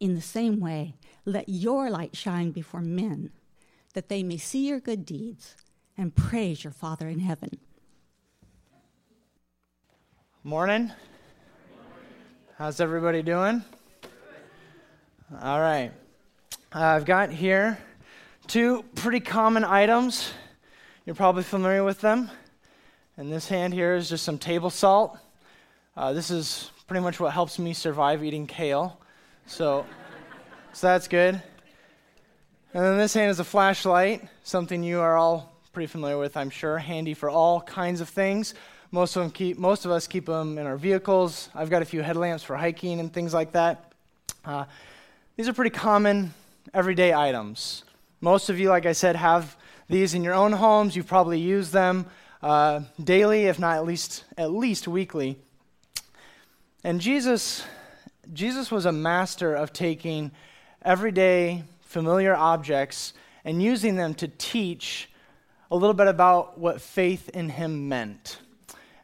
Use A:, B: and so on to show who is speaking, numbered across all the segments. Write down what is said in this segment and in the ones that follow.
A: In the same way, let your light shine before men, that they may see your good deeds and praise your Father in heaven.
B: Morning. How's everybody doing? All right. Uh, I've got here two pretty common items. You're probably familiar with them. And this hand here is just some table salt. Uh, this is pretty much what helps me survive eating kale. So, so that's good. And then this hand is a flashlight, something you are all pretty familiar with, I'm sure, handy for all kinds of things. Most of, keep, most of us keep them in our vehicles. I've got a few headlamps for hiking and things like that. Uh, these are pretty common, everyday items. Most of you, like I said, have these in your own homes. You've probably used them uh, daily, if not at least at least weekly. And Jesus, Jesus was a master of taking everyday, familiar objects and using them to teach a little bit about what faith in Him meant.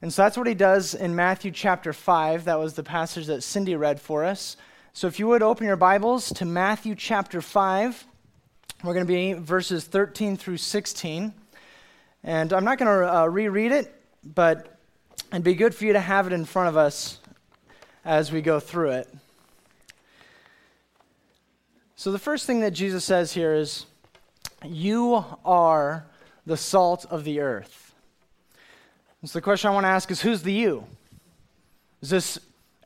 B: And so that's what he does in Matthew chapter 5. That was the passage that Cindy read for us. So if you would open your Bibles to Matthew chapter 5, we're going to be verses 13 through 16. And I'm not going to uh, reread it, but it'd be good for you to have it in front of us as we go through it. So the first thing that Jesus says here is, You are the salt of the earth. So the question I want to ask is who's the you? Is this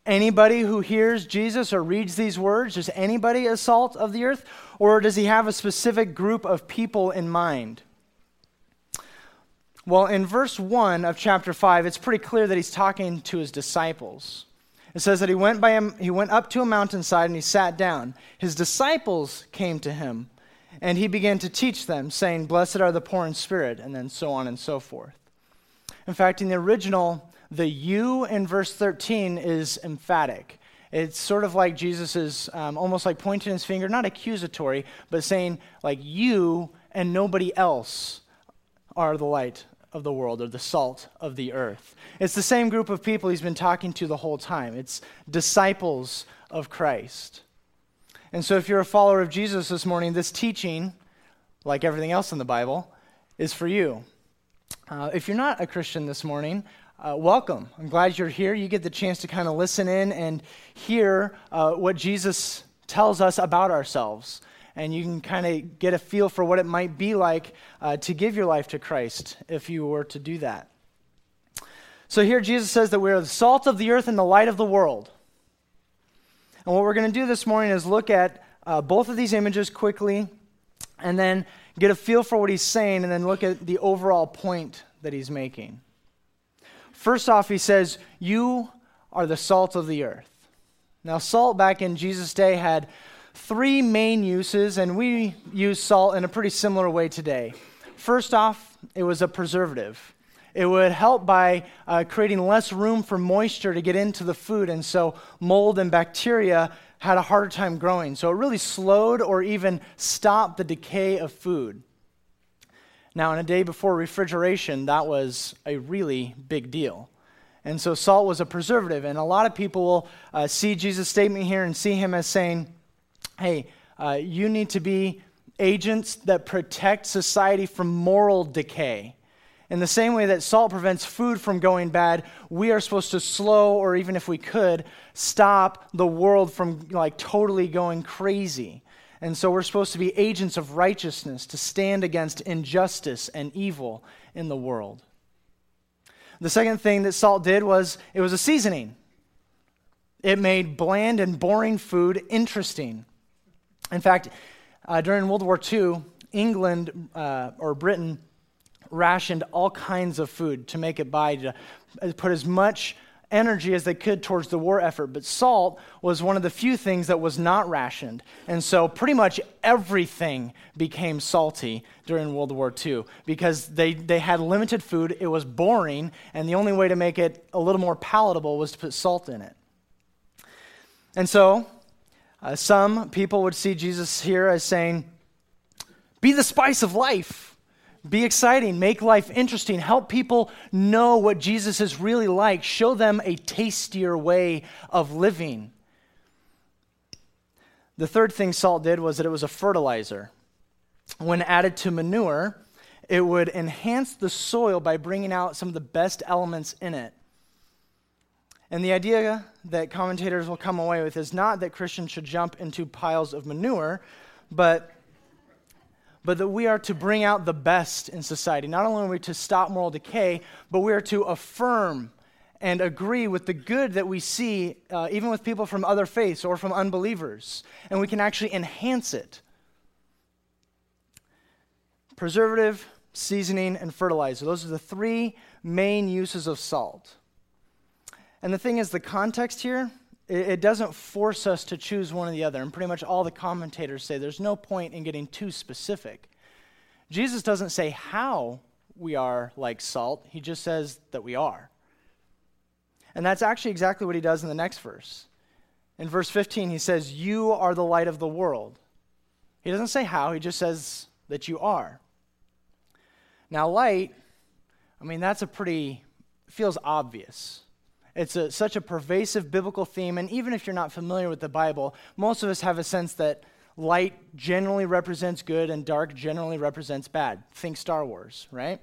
B: anybody who hears Jesus or reads these words? Is anybody a salt of the earth? Or does he have a specific group of people in mind? Well, in verse 1 of chapter 5, it's pretty clear that he's talking to his disciples. It says that he went, by him, he went up to a mountainside and he sat down. His disciples came to him, and he began to teach them, saying, Blessed are the poor in spirit, and then so on and so forth. In fact, in the original, the you in verse 13 is emphatic. It's sort of like Jesus is um, almost like pointing his finger, not accusatory, but saying, like, you and nobody else are the light of the world or the salt of the earth. It's the same group of people he's been talking to the whole time. It's disciples of Christ. And so, if you're a follower of Jesus this morning, this teaching, like everything else in the Bible, is for you. Uh, if you're not a Christian this morning, uh, welcome. I'm glad you're here. You get the chance to kind of listen in and hear uh, what Jesus tells us about ourselves. And you can kind of get a feel for what it might be like uh, to give your life to Christ if you were to do that. So here Jesus says that we're the salt of the earth and the light of the world. And what we're going to do this morning is look at uh, both of these images quickly and then get a feel for what he's saying, and then look at the overall point that he's making. First off, he says, You are the salt of the earth. Now, salt back in Jesus' day had three main uses, and we use salt in a pretty similar way today. First off, it was a preservative. It would help by uh, creating less room for moisture to get into the food, and so mold and bacteria had a harder time growing. So it really slowed or even stopped the decay of food. Now, in a day before refrigeration, that was a really big deal. And so salt was a preservative. And a lot of people will uh, see Jesus' statement here and see him as saying, hey, uh, you need to be agents that protect society from moral decay. In the same way that salt prevents food from going bad, we are supposed to slow, or even if we could, stop the world from like totally going crazy. And so we're supposed to be agents of righteousness to stand against injustice and evil in the world. The second thing that salt did was it was a seasoning. It made bland and boring food interesting. In fact, uh, during World War II, England uh, or Britain rationed all kinds of food to make it by, to put as much energy as they could towards the war effort. But salt was one of the few things that was not rationed. And so pretty much everything became salty during World War II because they, they had limited food, it was boring, and the only way to make it a little more palatable was to put salt in it. And so uh, some people would see Jesus here as saying, Be the spice of life. Be exciting, make life interesting, help people know what Jesus is really like, show them a tastier way of living. The third thing salt did was that it was a fertilizer. When added to manure, it would enhance the soil by bringing out some of the best elements in it. And the idea that commentators will come away with is not that Christians should jump into piles of manure, but but that we are to bring out the best in society. Not only are we to stop moral decay, but we are to affirm and agree with the good that we see, uh, even with people from other faiths or from unbelievers. And we can actually enhance it. Preservative, seasoning, and fertilizer. Those are the three main uses of salt. And the thing is, the context here it, it doesn't force us to choose one or the other. And pretty much all the commentators say there's no point in getting too specific. Jesus doesn't say how we are like salt, he just says that we are. And that's actually exactly what he does in the next verse. In verse 15, he says, You are the light of the world. He doesn't say how, he just says that you are. Now, light, I mean, that's a pretty, feels obvious. It's a, such a pervasive biblical theme. And even if you're not familiar with the Bible, most of us have a sense that light generally represents good and dark generally represents bad. Think Star Wars, right?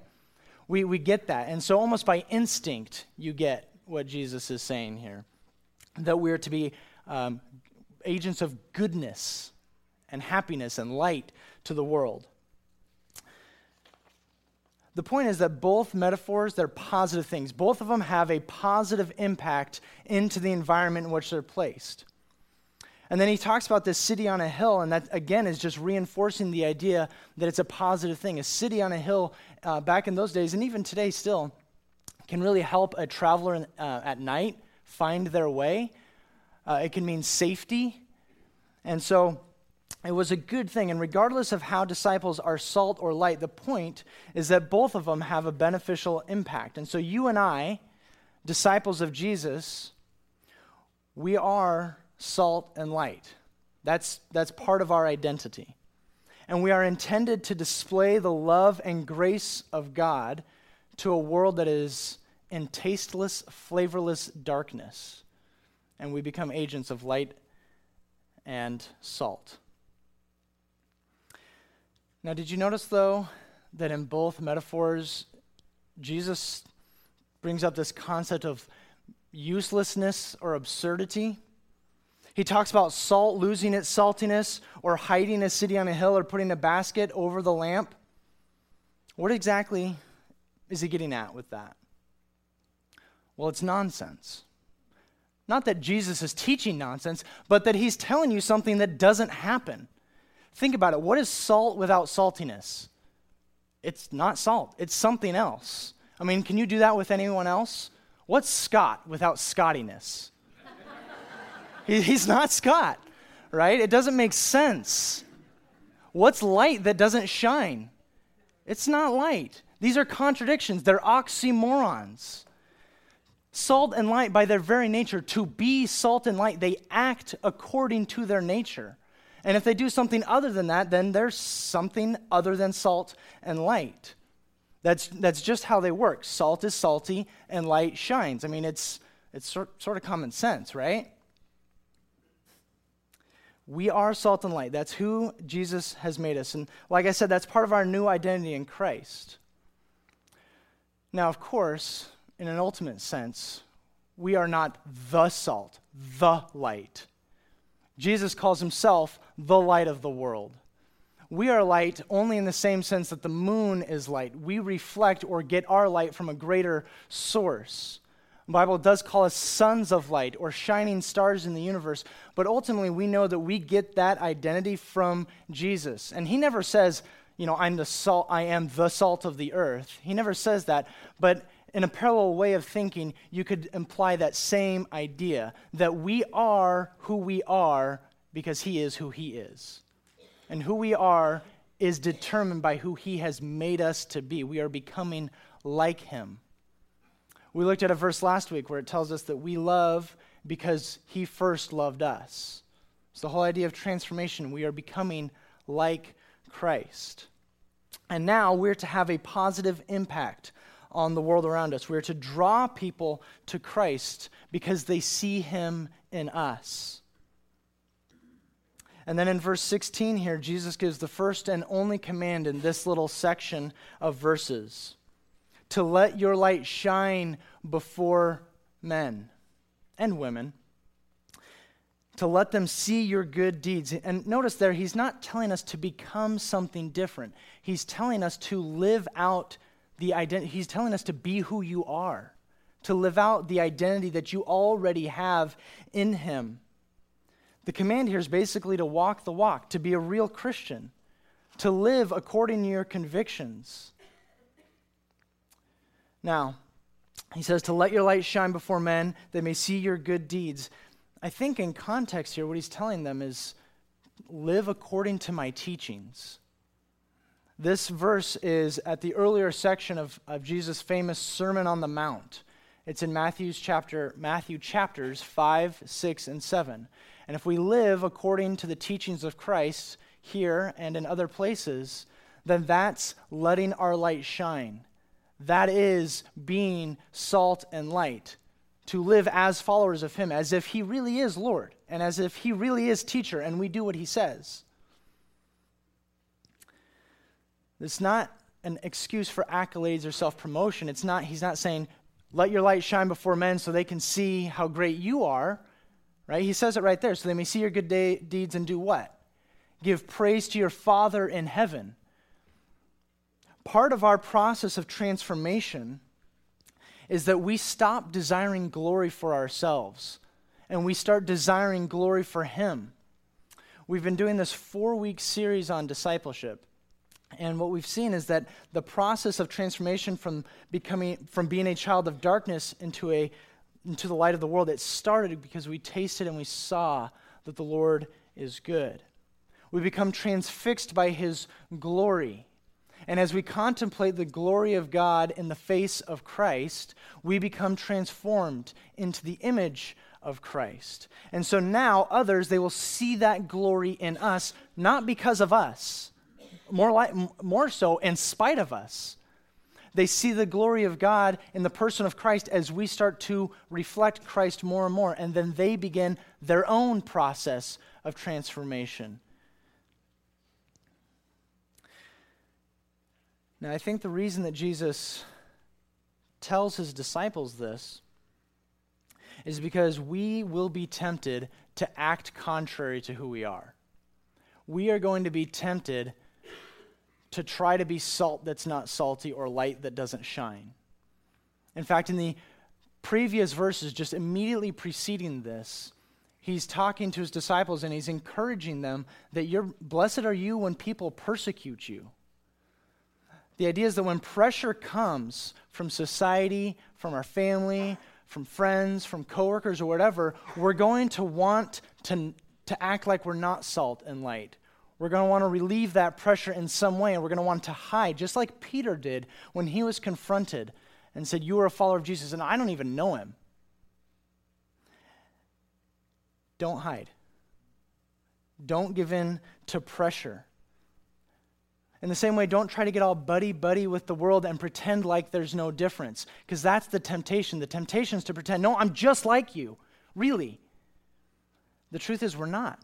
B: We, we get that. And so, almost by instinct, you get what Jesus is saying here that we are to be um, agents of goodness and happiness and light to the world. The point is that both metaphors, they're positive things. Both of them have a positive impact into the environment in which they're placed. And then he talks about this city on a hill, and that again is just reinforcing the idea that it's a positive thing. A city on a hill uh, back in those days, and even today still, can really help a traveler uh, at night find their way. Uh, it can mean safety. And so it was a good thing. And regardless of how disciples are salt or light, the point is that both of them have a beneficial impact. And so you and I, disciples of Jesus, we are salt and light. That's, that's part of our identity. And we are intended to display the love and grace of God to a world that is in tasteless, flavorless darkness. And we become agents of light and salt. Now, did you notice, though, that in both metaphors, Jesus brings up this concept of uselessness or absurdity? He talks about salt losing its saltiness, or hiding a city on a hill, or putting a basket over the lamp. What exactly is he getting at with that? Well, it's nonsense. Not that Jesus is teaching nonsense, but that he's telling you something that doesn't happen. Think about it. What is salt without saltiness? It's not salt, it's something else. I mean, can you do that with anyone else? What's Scott without Scottiness? he, he's not Scott, right? It doesn't make sense. What's light that doesn't shine? It's not light. These are contradictions, they're oxymorons. Salt and light, by their very nature, to be salt and light, they act according to their nature. And if they do something other than that, then there's something other than salt and light. That's, that's just how they work. Salt is salty and light shines. I mean, it's, it's sort, sort of common sense, right? We are salt and light. That's who Jesus has made us. And like I said, that's part of our new identity in Christ. Now, of course, in an ultimate sense, we are not the salt, the light. Jesus calls himself the light of the world. We are light only in the same sense that the moon is light. We reflect or get our light from a greater source. The Bible does call us sons of light or shining stars in the universe, but ultimately we know that we get that identity from Jesus. And he never says, you know, I'm the salt, I am the salt of the earth. He never says that, but in a parallel way of thinking, you could imply that same idea that we are who we are because He is who He is. And who we are is determined by who He has made us to be. We are becoming like Him. We looked at a verse last week where it tells us that we love because He first loved us. It's the whole idea of transformation. We are becoming like Christ. And now we're to have a positive impact on the world around us. We're to draw people to Christ because they see him in us. And then in verse 16 here, Jesus gives the first and only command in this little section of verses to let your light shine before men and women, to let them see your good deeds. And notice there, he's not telling us to become something different, he's telling us to live out the identity, he's telling us to be who you are, to live out the identity that you already have in him. The command here is basically to walk the walk, to be a real Christian, to live according to your convictions. Now, he says to let your light shine before men, they may see your good deeds. I think in context here, what he's telling them is live according to my teachings. This verse is at the earlier section of, of Jesus' famous Sermon on the Mount. It's in Matthew's chapter, Matthew chapters 5, 6, and 7. And if we live according to the teachings of Christ here and in other places, then that's letting our light shine. That is being salt and light. To live as followers of Him, as if He really is Lord, and as if He really is teacher, and we do what He says. It's not an excuse for accolades or self promotion. It's not, he's not saying, let your light shine before men so they can see how great you are, right? He says it right there. So they may see your good deeds and do what? Give praise to your Father in heaven. Part of our process of transformation is that we stop desiring glory for ourselves and we start desiring glory for Him. We've been doing this four week series on discipleship. And what we've seen is that the process of transformation from becoming from being a child of darkness into a into the light of the world, it started because we tasted and we saw that the Lord is good. We become transfixed by his glory. And as we contemplate the glory of God in the face of Christ, we become transformed into the image of Christ. And so now others, they will see that glory in us, not because of us, more, more so in spite of us. They see the glory of God in the person of Christ as we start to reflect Christ more and more, and then they begin their own process of transformation. Now, I think the reason that Jesus tells his disciples this is because we will be tempted to act contrary to who we are. We are going to be tempted to try to be salt that's not salty or light that doesn't shine. In fact, in the previous verses, just immediately preceding this, he's talking to his disciples and he's encouraging them that you're blessed are you when people persecute you. The idea is that when pressure comes from society, from our family, from friends, from coworkers, or whatever, we're going to want to, to act like we're not salt and light. We're going to want to relieve that pressure in some way, and we're going to want to hide, just like Peter did when he was confronted and said, You are a follower of Jesus, and I don't even know him. Don't hide. Don't give in to pressure. In the same way, don't try to get all buddy buddy with the world and pretend like there's no difference, because that's the temptation. The temptation is to pretend, no, I'm just like you. Really. The truth is, we're not.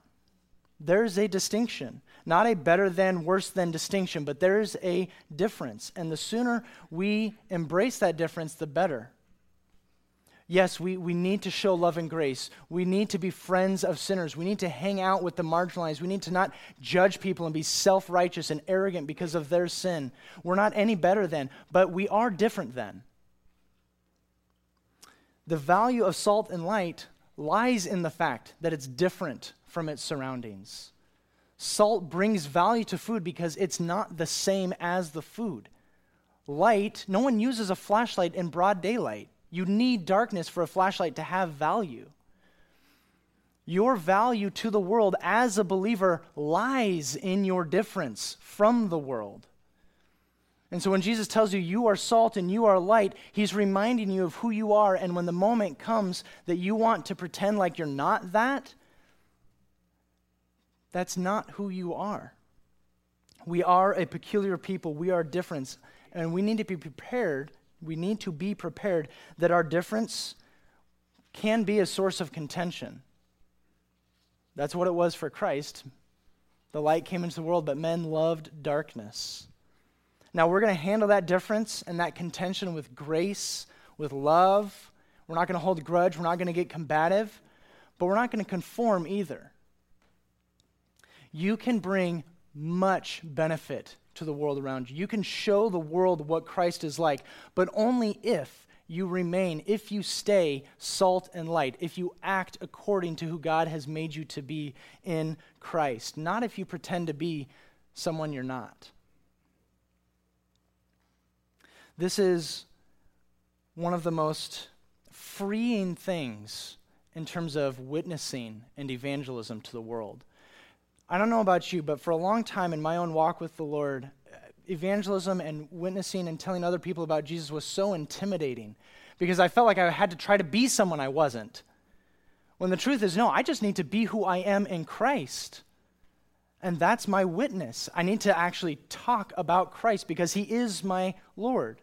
B: There's a distinction. Not a better than, worse than distinction, but there's a difference. And the sooner we embrace that difference, the better. Yes, we, we need to show love and grace. We need to be friends of sinners. We need to hang out with the marginalized. We need to not judge people and be self righteous and arrogant because of their sin. We're not any better than, but we are different than. The value of salt and light lies in the fact that it's different from its surroundings. Salt brings value to food because it's not the same as the food. light, no one uses a flashlight in broad daylight. You need darkness for a flashlight to have value. Your value to the world as a believer lies in your difference from the world. And so when Jesus tells you you are salt and you are light, he's reminding you of who you are. And when the moment comes that you want to pretend like you're not that, that's not who you are. We are a peculiar people. We are different. And we need to be prepared. We need to be prepared that our difference can be a source of contention. That's what it was for Christ. The light came into the world, but men loved darkness. Now, we're going to handle that difference and that contention with grace, with love. We're not going to hold grudge. We're not going to get combative, but we're not going to conform either. You can bring much benefit to the world around you. You can show the world what Christ is like, but only if you remain, if you stay salt and light, if you act according to who God has made you to be in Christ, not if you pretend to be someone you're not. This is one of the most freeing things in terms of witnessing and evangelism to the world. I don't know about you, but for a long time in my own walk with the Lord, uh, evangelism and witnessing and telling other people about Jesus was so intimidating because I felt like I had to try to be someone I wasn't. When the truth is, no, I just need to be who I am in Christ. And that's my witness. I need to actually talk about Christ because he is my Lord.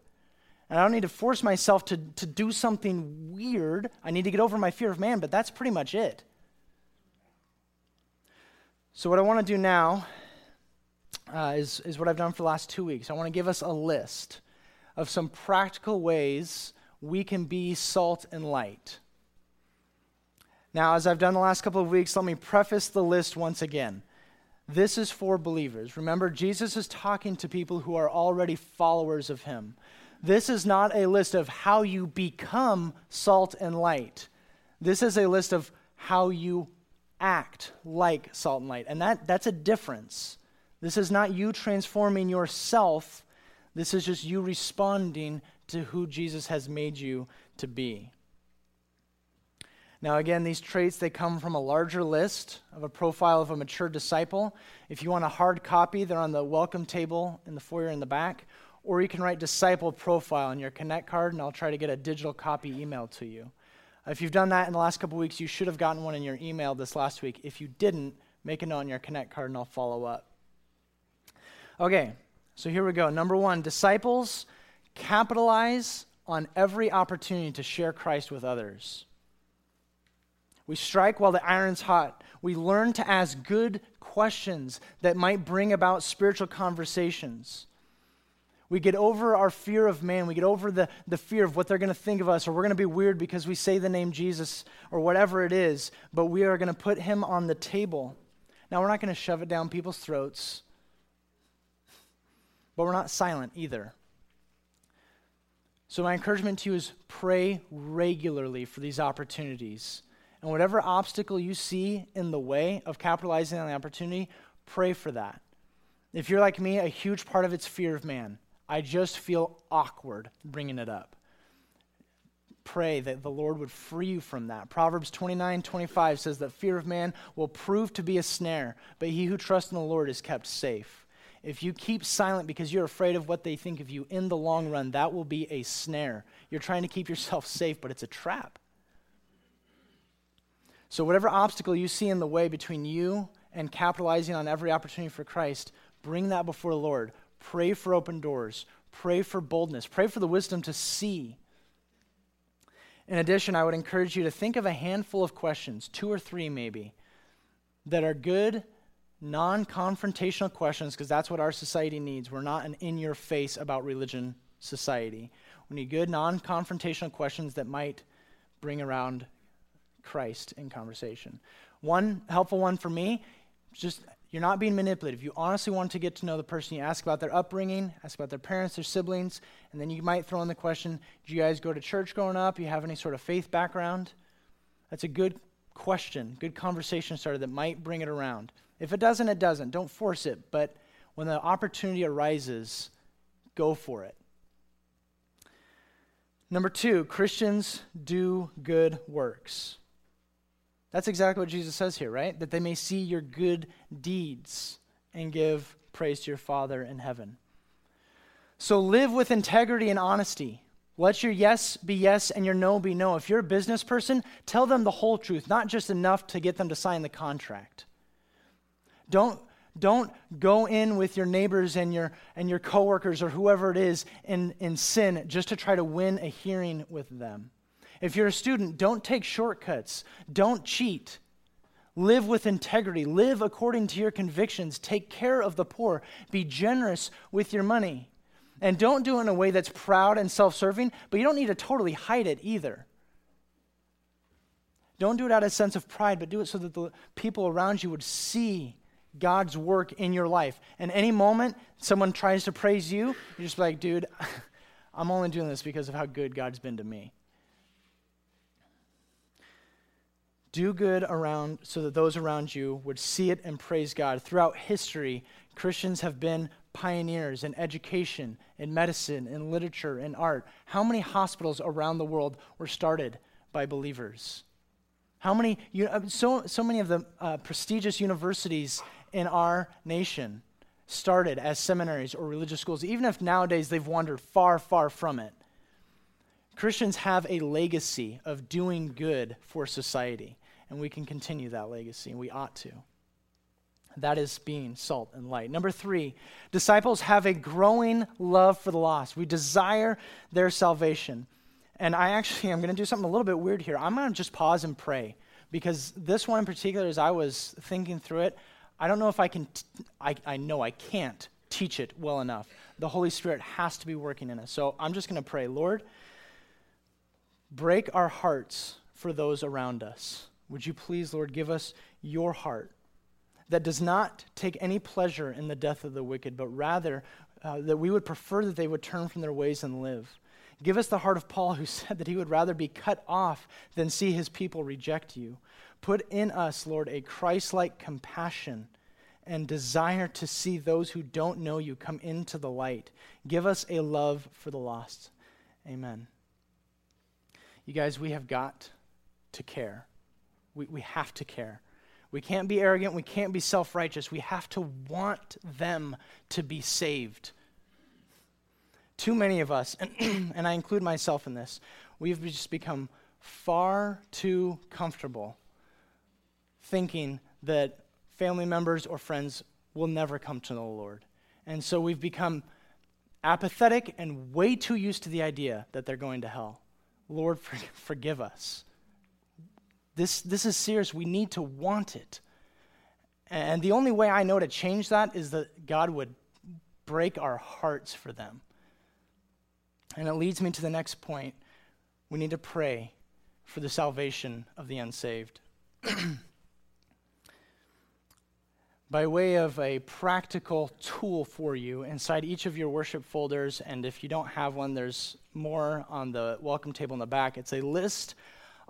B: And I don't need to force myself to, to do something weird. I need to get over my fear of man, but that's pretty much it. So, what I want to do now uh, is, is what I've done for the last two weeks. I want to give us a list of some practical ways we can be salt and light. Now, as I've done the last couple of weeks, let me preface the list once again. This is for believers. Remember, Jesus is talking to people who are already followers of him. This is not a list of how you become salt and light. This is a list of how you act like salt and light. And that, that's a difference. This is not you transforming yourself, this is just you responding to who Jesus has made you to be. Now, again, these traits, they come from a larger list of a profile of a mature disciple. If you want a hard copy, they're on the welcome table in the foyer in the back or you can write disciple profile on your Connect card, and I'll try to get a digital copy emailed to you. Uh, if you've done that in the last couple weeks, you should have gotten one in your email this last week. If you didn't, make a note on your Connect card, and I'll follow up. Okay, so here we go. Number one disciples capitalize on every opportunity to share Christ with others. We strike while the iron's hot. We learn to ask good questions that might bring about spiritual conversations. We get over our fear of man. We get over the, the fear of what they're going to think of us, or we're going to be weird because we say the name Jesus, or whatever it is, but we are going to put him on the table. Now, we're not going to shove it down people's throats, but we're not silent either. So, my encouragement to you is pray regularly for these opportunities. And whatever obstacle you see in the way of capitalizing on the opportunity, pray for that. If you're like me, a huge part of it's fear of man. I just feel awkward bringing it up. Pray that the Lord would free you from that. Proverbs 29 25 says that fear of man will prove to be a snare, but he who trusts in the Lord is kept safe. If you keep silent because you're afraid of what they think of you in the long run, that will be a snare. You're trying to keep yourself safe, but it's a trap. So, whatever obstacle you see in the way between you and capitalizing on every opportunity for Christ, bring that before the Lord. Pray for open doors. Pray for boldness. Pray for the wisdom to see. In addition, I would encourage you to think of a handful of questions, two or three maybe, that are good, non confrontational questions, because that's what our society needs. We're not an in your face about religion society. We need good, non confrontational questions that might bring around Christ in conversation. One helpful one for me, just you're not being manipulative. You honestly want to get to know the person. You ask about their upbringing, ask about their parents, their siblings, and then you might throw in the question Do you guys go to church growing up? You have any sort of faith background? That's a good question, good conversation starter that might bring it around. If it doesn't, it doesn't. Don't force it. But when the opportunity arises, go for it. Number two, Christians do good works. That's exactly what Jesus says here, right? That they may see your good deeds and give praise to your Father in heaven. So live with integrity and honesty. Let your yes be yes and your no be no. If you're a business person, tell them the whole truth, not just enough to get them to sign the contract. Don't, don't go in with your neighbors and your, and your coworkers or whoever it is in, in sin just to try to win a hearing with them. If you're a student, don't take shortcuts. Don't cheat. Live with integrity. Live according to your convictions. Take care of the poor. Be generous with your money. And don't do it in a way that's proud and self serving, but you don't need to totally hide it either. Don't do it out of a sense of pride, but do it so that the people around you would see God's work in your life. And any moment someone tries to praise you, you're just like, dude, I'm only doing this because of how good God's been to me. Do good around so that those around you would see it and praise God. Throughout history, Christians have been pioneers in education, in medicine, in literature, in art. How many hospitals around the world were started by believers? How many, uh, so, so many of the uh, prestigious universities in our nation started as seminaries or religious schools, even if nowadays they've wandered far, far from it. Christians have a legacy of doing good for society, and we can continue that legacy, and we ought to. That is being salt and light. Number three, disciples have a growing love for the lost. We desire their salvation. And I actually, I'm going to do something a little bit weird here. I'm going to just pause and pray because this one in particular, as I was thinking through it, I don't know if I can, t- I, I know I can't teach it well enough. The Holy Spirit has to be working in us. So I'm just going to pray, Lord, break our hearts for those around us. Would you please, Lord, give us your heart that does not take any pleasure in the death of the wicked, but rather uh, that we would prefer that they would turn from their ways and live. Give us the heart of Paul, who said that he would rather be cut off than see his people reject you. Put in us, Lord, a Christ like compassion and desire to see those who don't know you come into the light. Give us a love for the lost. Amen. You guys, we have got to care. We, we have to care. We can't be arrogant. We can't be self righteous. We have to want them to be saved. Too many of us, and, and I include myself in this, we've just become far too comfortable thinking that family members or friends will never come to know the Lord. And so we've become apathetic and way too used to the idea that they're going to hell. Lord, for, forgive us. This, this is serious. We need to want it. And the only way I know to change that is that God would break our hearts for them. And it leads me to the next point. We need to pray for the salvation of the unsaved. By way of a practical tool for you inside each of your worship folders, and if you don't have one, there's more on the welcome table in the back. It's a list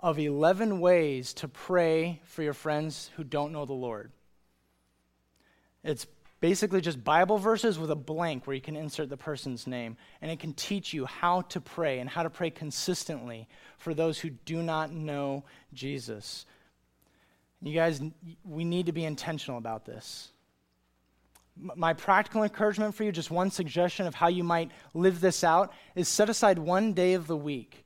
B: of 11 ways to pray for your friends who don't know the Lord. It's basically just Bible verses with a blank where you can insert the person's name. And it can teach you how to pray and how to pray consistently for those who do not know Jesus. You guys, we need to be intentional about this. My practical encouragement for you, just one suggestion of how you might live this out, is set aside one day of the week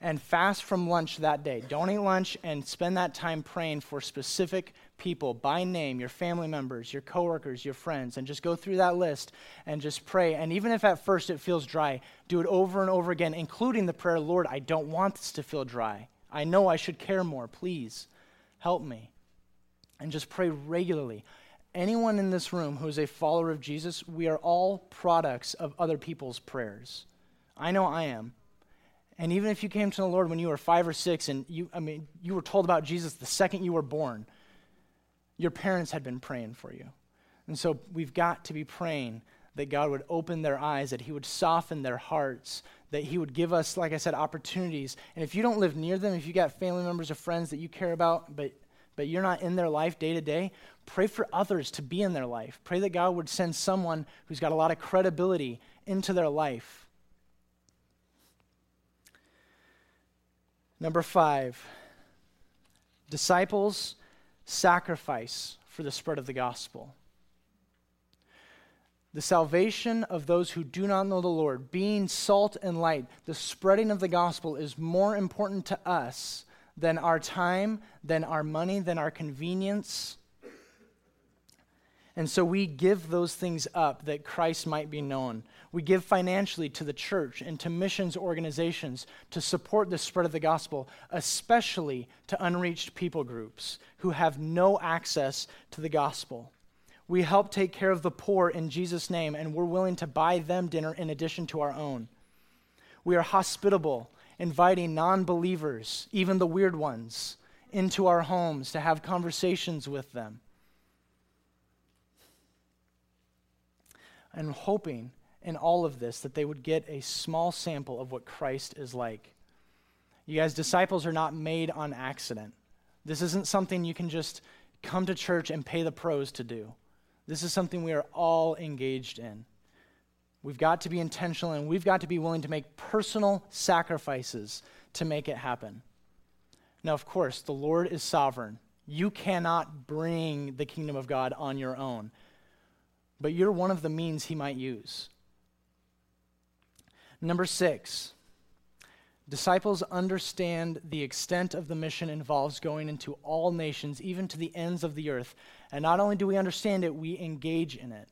B: and fast from lunch that day. Don't eat lunch and spend that time praying for specific people by name, your family members, your coworkers, your friends, and just go through that list and just pray. And even if at first it feels dry, do it over and over again, including the prayer, Lord, I don't want this to feel dry. I know I should care more. Please help me. And just pray regularly. Anyone in this room who is a follower of Jesus, we are all products of other people's prayers. I know I am. And even if you came to the Lord when you were five or six and you, I mean, you were told about Jesus the second you were born, your parents had been praying for you. And so we've got to be praying that God would open their eyes, that He would soften their hearts, that He would give us, like I said, opportunities. And if you don't live near them, if you got family members or friends that you care about, but, but you're not in their life day to day, pray for others to be in their life. Pray that God would send someone who's got a lot of credibility into their life Number five, disciples sacrifice for the spread of the gospel. The salvation of those who do not know the Lord, being salt and light, the spreading of the gospel is more important to us than our time, than our money, than our convenience. And so we give those things up that Christ might be known. We give financially to the church and to missions organizations to support the spread of the gospel, especially to unreached people groups who have no access to the gospel. We help take care of the poor in Jesus' name, and we're willing to buy them dinner in addition to our own. We are hospitable, inviting non believers, even the weird ones, into our homes to have conversations with them. And hoping in all of this that they would get a small sample of what Christ is like. You guys, disciples are not made on accident. This isn't something you can just come to church and pay the pros to do. This is something we are all engaged in. We've got to be intentional and we've got to be willing to make personal sacrifices to make it happen. Now, of course, the Lord is sovereign. You cannot bring the kingdom of God on your own, but you're one of the means He might use. Number six, disciples understand the extent of the mission involves going into all nations, even to the ends of the earth. And not only do we understand it, we engage in it.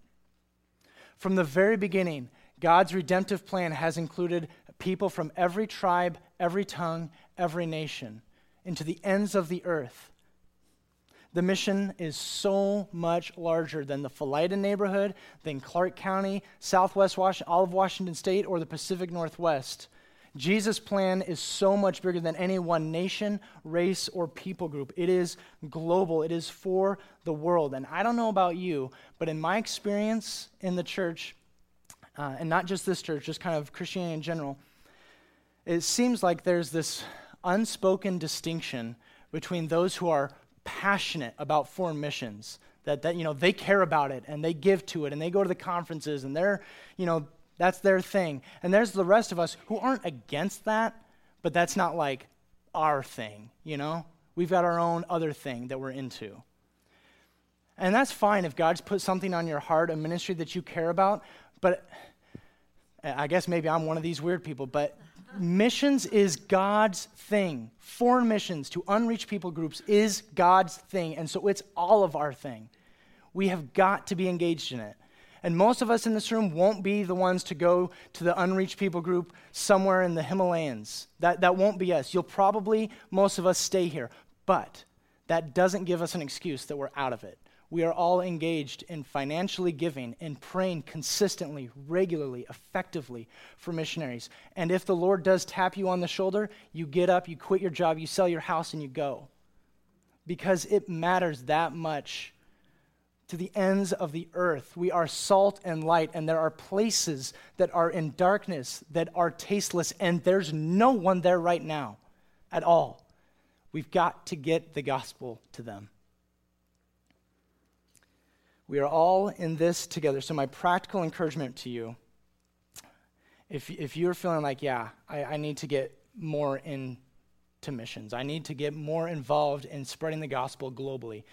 B: From the very beginning, God's redemptive plan has included people from every tribe, every tongue, every nation, into the ends of the earth. The mission is so much larger than the Felida neighborhood, than Clark County, Southwest Washington, all of Washington State, or the Pacific Northwest. Jesus' plan is so much bigger than any one nation, race, or people group. It is global, it is for the world. And I don't know about you, but in my experience in the church, uh, and not just this church, just kind of Christianity in general, it seems like there's this unspoken distinction between those who are passionate about foreign missions that, that you know they care about it and they give to it and they go to the conferences and they're you know that's their thing. And there's the rest of us who aren't against that but that's not like our thing you know? We've got our own other thing that we're into. And that's fine if god's put something on your heart a ministry that you care about but eh, i guess maybe i'm one of these weird people but missions is God's thing. Foreign missions to unreached people groups is God's thing. And so it's all of our thing. We have got to be engaged in it. And most of us in this room won't be the ones to go to the unreached people group somewhere in the Himalayas. That, that won't be us. You'll probably, most of us, stay here. But that doesn't give us an excuse that we're out of it we are all engaged in financially giving and praying consistently, regularly, effectively for missionaries. And if the Lord does tap you on the shoulder, you get up, you quit your job, you sell your house, and you go. Because it matters that much to the ends of the earth. We are salt and light, and there are places that are in darkness, that are tasteless, and there's no one there right now at all. We've got to get the gospel to them. We are all in this together. So, my practical encouragement to you if, if you're feeling like, yeah, I, I need to get more into missions, I need to get more involved in spreading the gospel globally.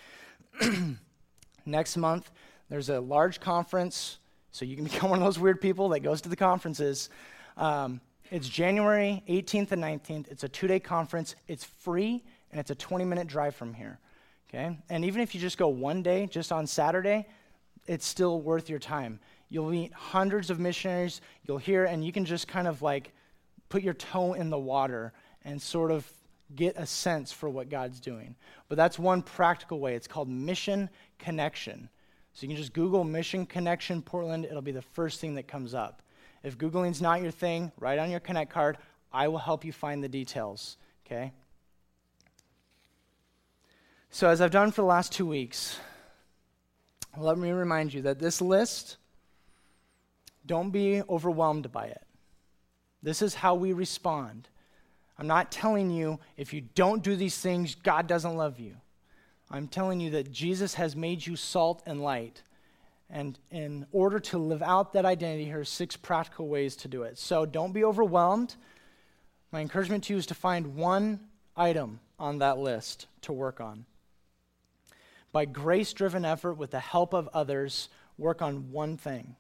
B: Next month, there's a large conference, so you can become one of those weird people that goes to the conferences. Um, it's January 18th and 19th. It's a two day conference. It's free, and it's a 20 minute drive from here. Okay? And even if you just go one day, just on Saturday, it's still worth your time. You'll meet hundreds of missionaries, you'll hear, and you can just kind of like put your toe in the water and sort of get a sense for what God's doing. But that's one practical way. It's called Mission Connection. So you can just Google Mission Connection Portland, it'll be the first thing that comes up. If Googling's not your thing, write on your Connect card. I will help you find the details, okay? So, as I've done for the last two weeks, let me remind you that this list, don't be overwhelmed by it. This is how we respond. I'm not telling you if you don't do these things, God doesn't love you. I'm telling you that Jesus has made you salt and light. And in order to live out that identity, here are six practical ways to do it. So don't be overwhelmed, My encouragement to you is to find one item on that list to work on. By grace driven effort with the help of others, work on one thing.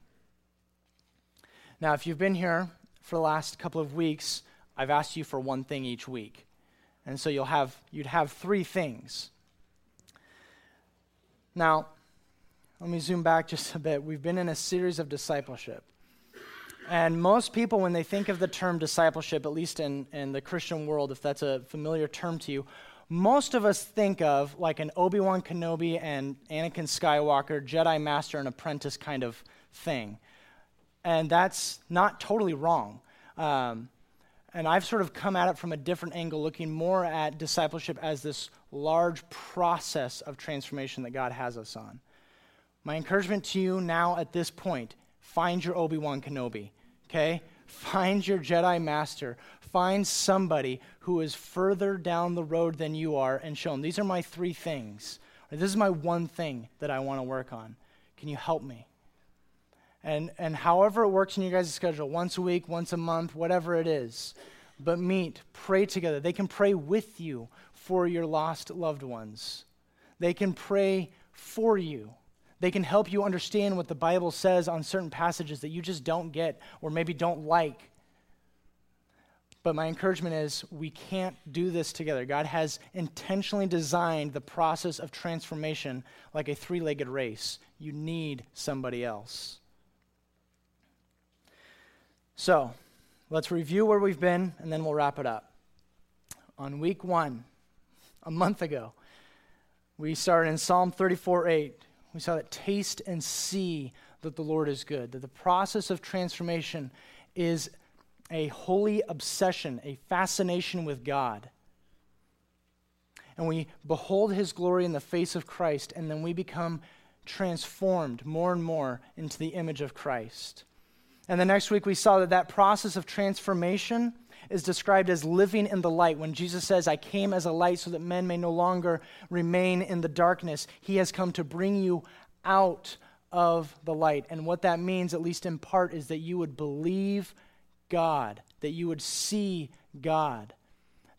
B: Now, if you've been here for the last couple of weeks, I've asked you for one thing each week. And so you'll have you'd have three things. Now, let me zoom back just a bit. We've been in a series of discipleship. And most people, when they think of the term discipleship, at least in, in the Christian world, if that's a familiar term to you, most of us think of like an Obi Wan Kenobi and Anakin Skywalker, Jedi Master and Apprentice kind of thing. And that's not totally wrong. Um, and I've sort of come at it from a different angle, looking more at discipleship as this large process of transformation that God has us on. My encouragement to you now at this point find your Obi Wan Kenobi, okay? Find your Jedi Master. Find somebody who is further down the road than you are and show them these are my three things. Or this is my one thing that I want to work on. Can you help me? And, and however it works in your guys' schedule, once a week, once a month, whatever it is, but meet, pray together. They can pray with you for your lost loved ones. They can pray for you. They can help you understand what the Bible says on certain passages that you just don't get or maybe don't like. But my encouragement is we can't do this together. God has intentionally designed the process of transformation like a three legged race. You need somebody else. So, let's review where we've been and then we'll wrap it up. On week one, a month ago, we started in Psalm 34 8. We saw that taste and see that the Lord is good, that the process of transformation is a holy obsession, a fascination with God. And we behold his glory in the face of Christ, and then we become transformed more and more into the image of Christ. And the next week we saw that that process of transformation is described as living in the light. When Jesus says, I came as a light so that men may no longer remain in the darkness, he has come to bring you out of the light. And what that means, at least in part, is that you would believe God, that you would see God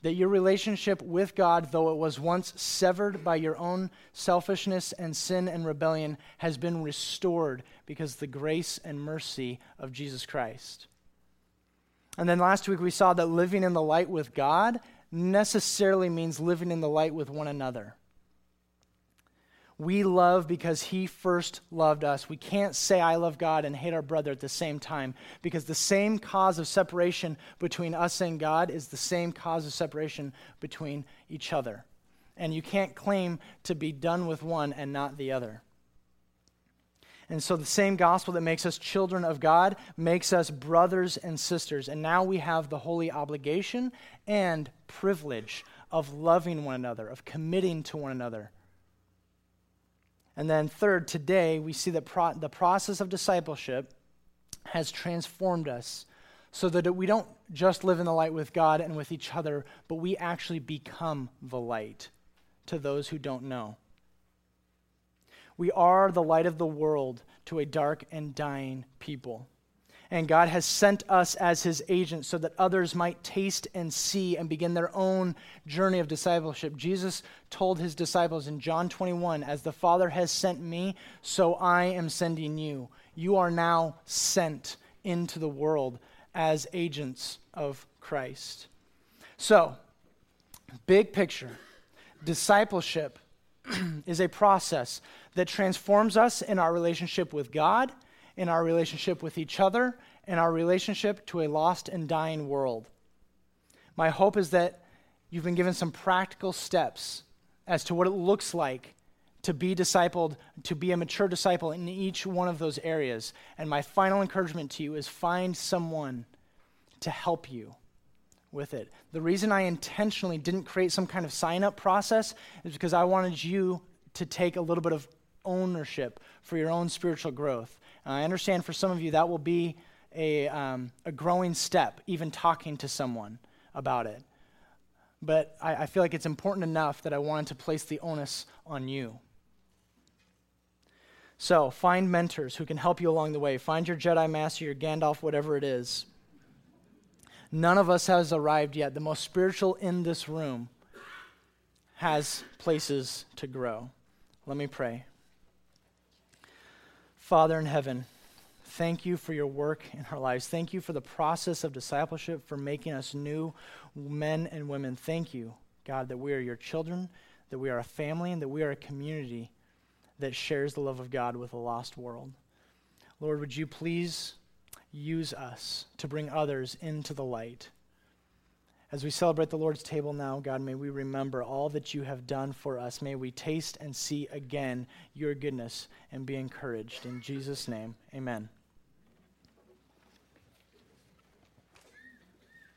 B: that your relationship with God, though it was once severed by your own selfishness and sin and rebellion, has been restored because the grace and mercy of Jesus Christ. And then last week we saw that living in the light with God necessarily means living in the light with one another. We love because he first loved us. We can't say, I love God and hate our brother at the same time because the same cause of separation between us and God is the same cause of separation between each other. And you can't claim to be done with one and not the other. And so, the same gospel that makes us children of God makes us brothers and sisters. And now we have the holy obligation and privilege of loving one another, of committing to one another and then, third, today we see that pro- the process of discipleship has transformed us so that we don't just live in the light with God and with each other, but we actually become the light to those who don't know. We are the light of the world to a dark and dying people. And God has sent us as his agents so that others might taste and see and begin their own journey of discipleship. Jesus told his disciples in John 21 As the Father has sent me, so I am sending you. You are now sent into the world as agents of Christ. So, big picture discipleship is a process that transforms us in our relationship with God in our relationship with each other, and our relationship to a lost and dying world. My hope is that you've been given some practical steps as to what it looks like to be discipled, to be a mature disciple in each one of those areas. And my final encouragement to you is find someone to help you with it. The reason I intentionally didn't create some kind of sign up process is because I wanted you to take a little bit of ownership for your own spiritual growth. And I understand for some of you that will be a, um, a growing step, even talking to someone about it. But I, I feel like it's important enough that I wanted to place the onus on you. So find mentors who can help you along the way. Find your Jedi Master, your Gandalf, whatever it is. None of us has arrived yet. The most spiritual in this room has places to grow. Let me pray. Father in heaven, thank you for your work in our lives. Thank you for the process of discipleship, for making us new men and women. Thank you, God, that we are your children, that we are a family, and that we are a community that shares the love of God with a lost world. Lord, would you please use us to bring others into the light? As we celebrate the Lord's table now, God, may we remember all that you have done for us. May we taste and see again your goodness and be encouraged. In Jesus' name, amen.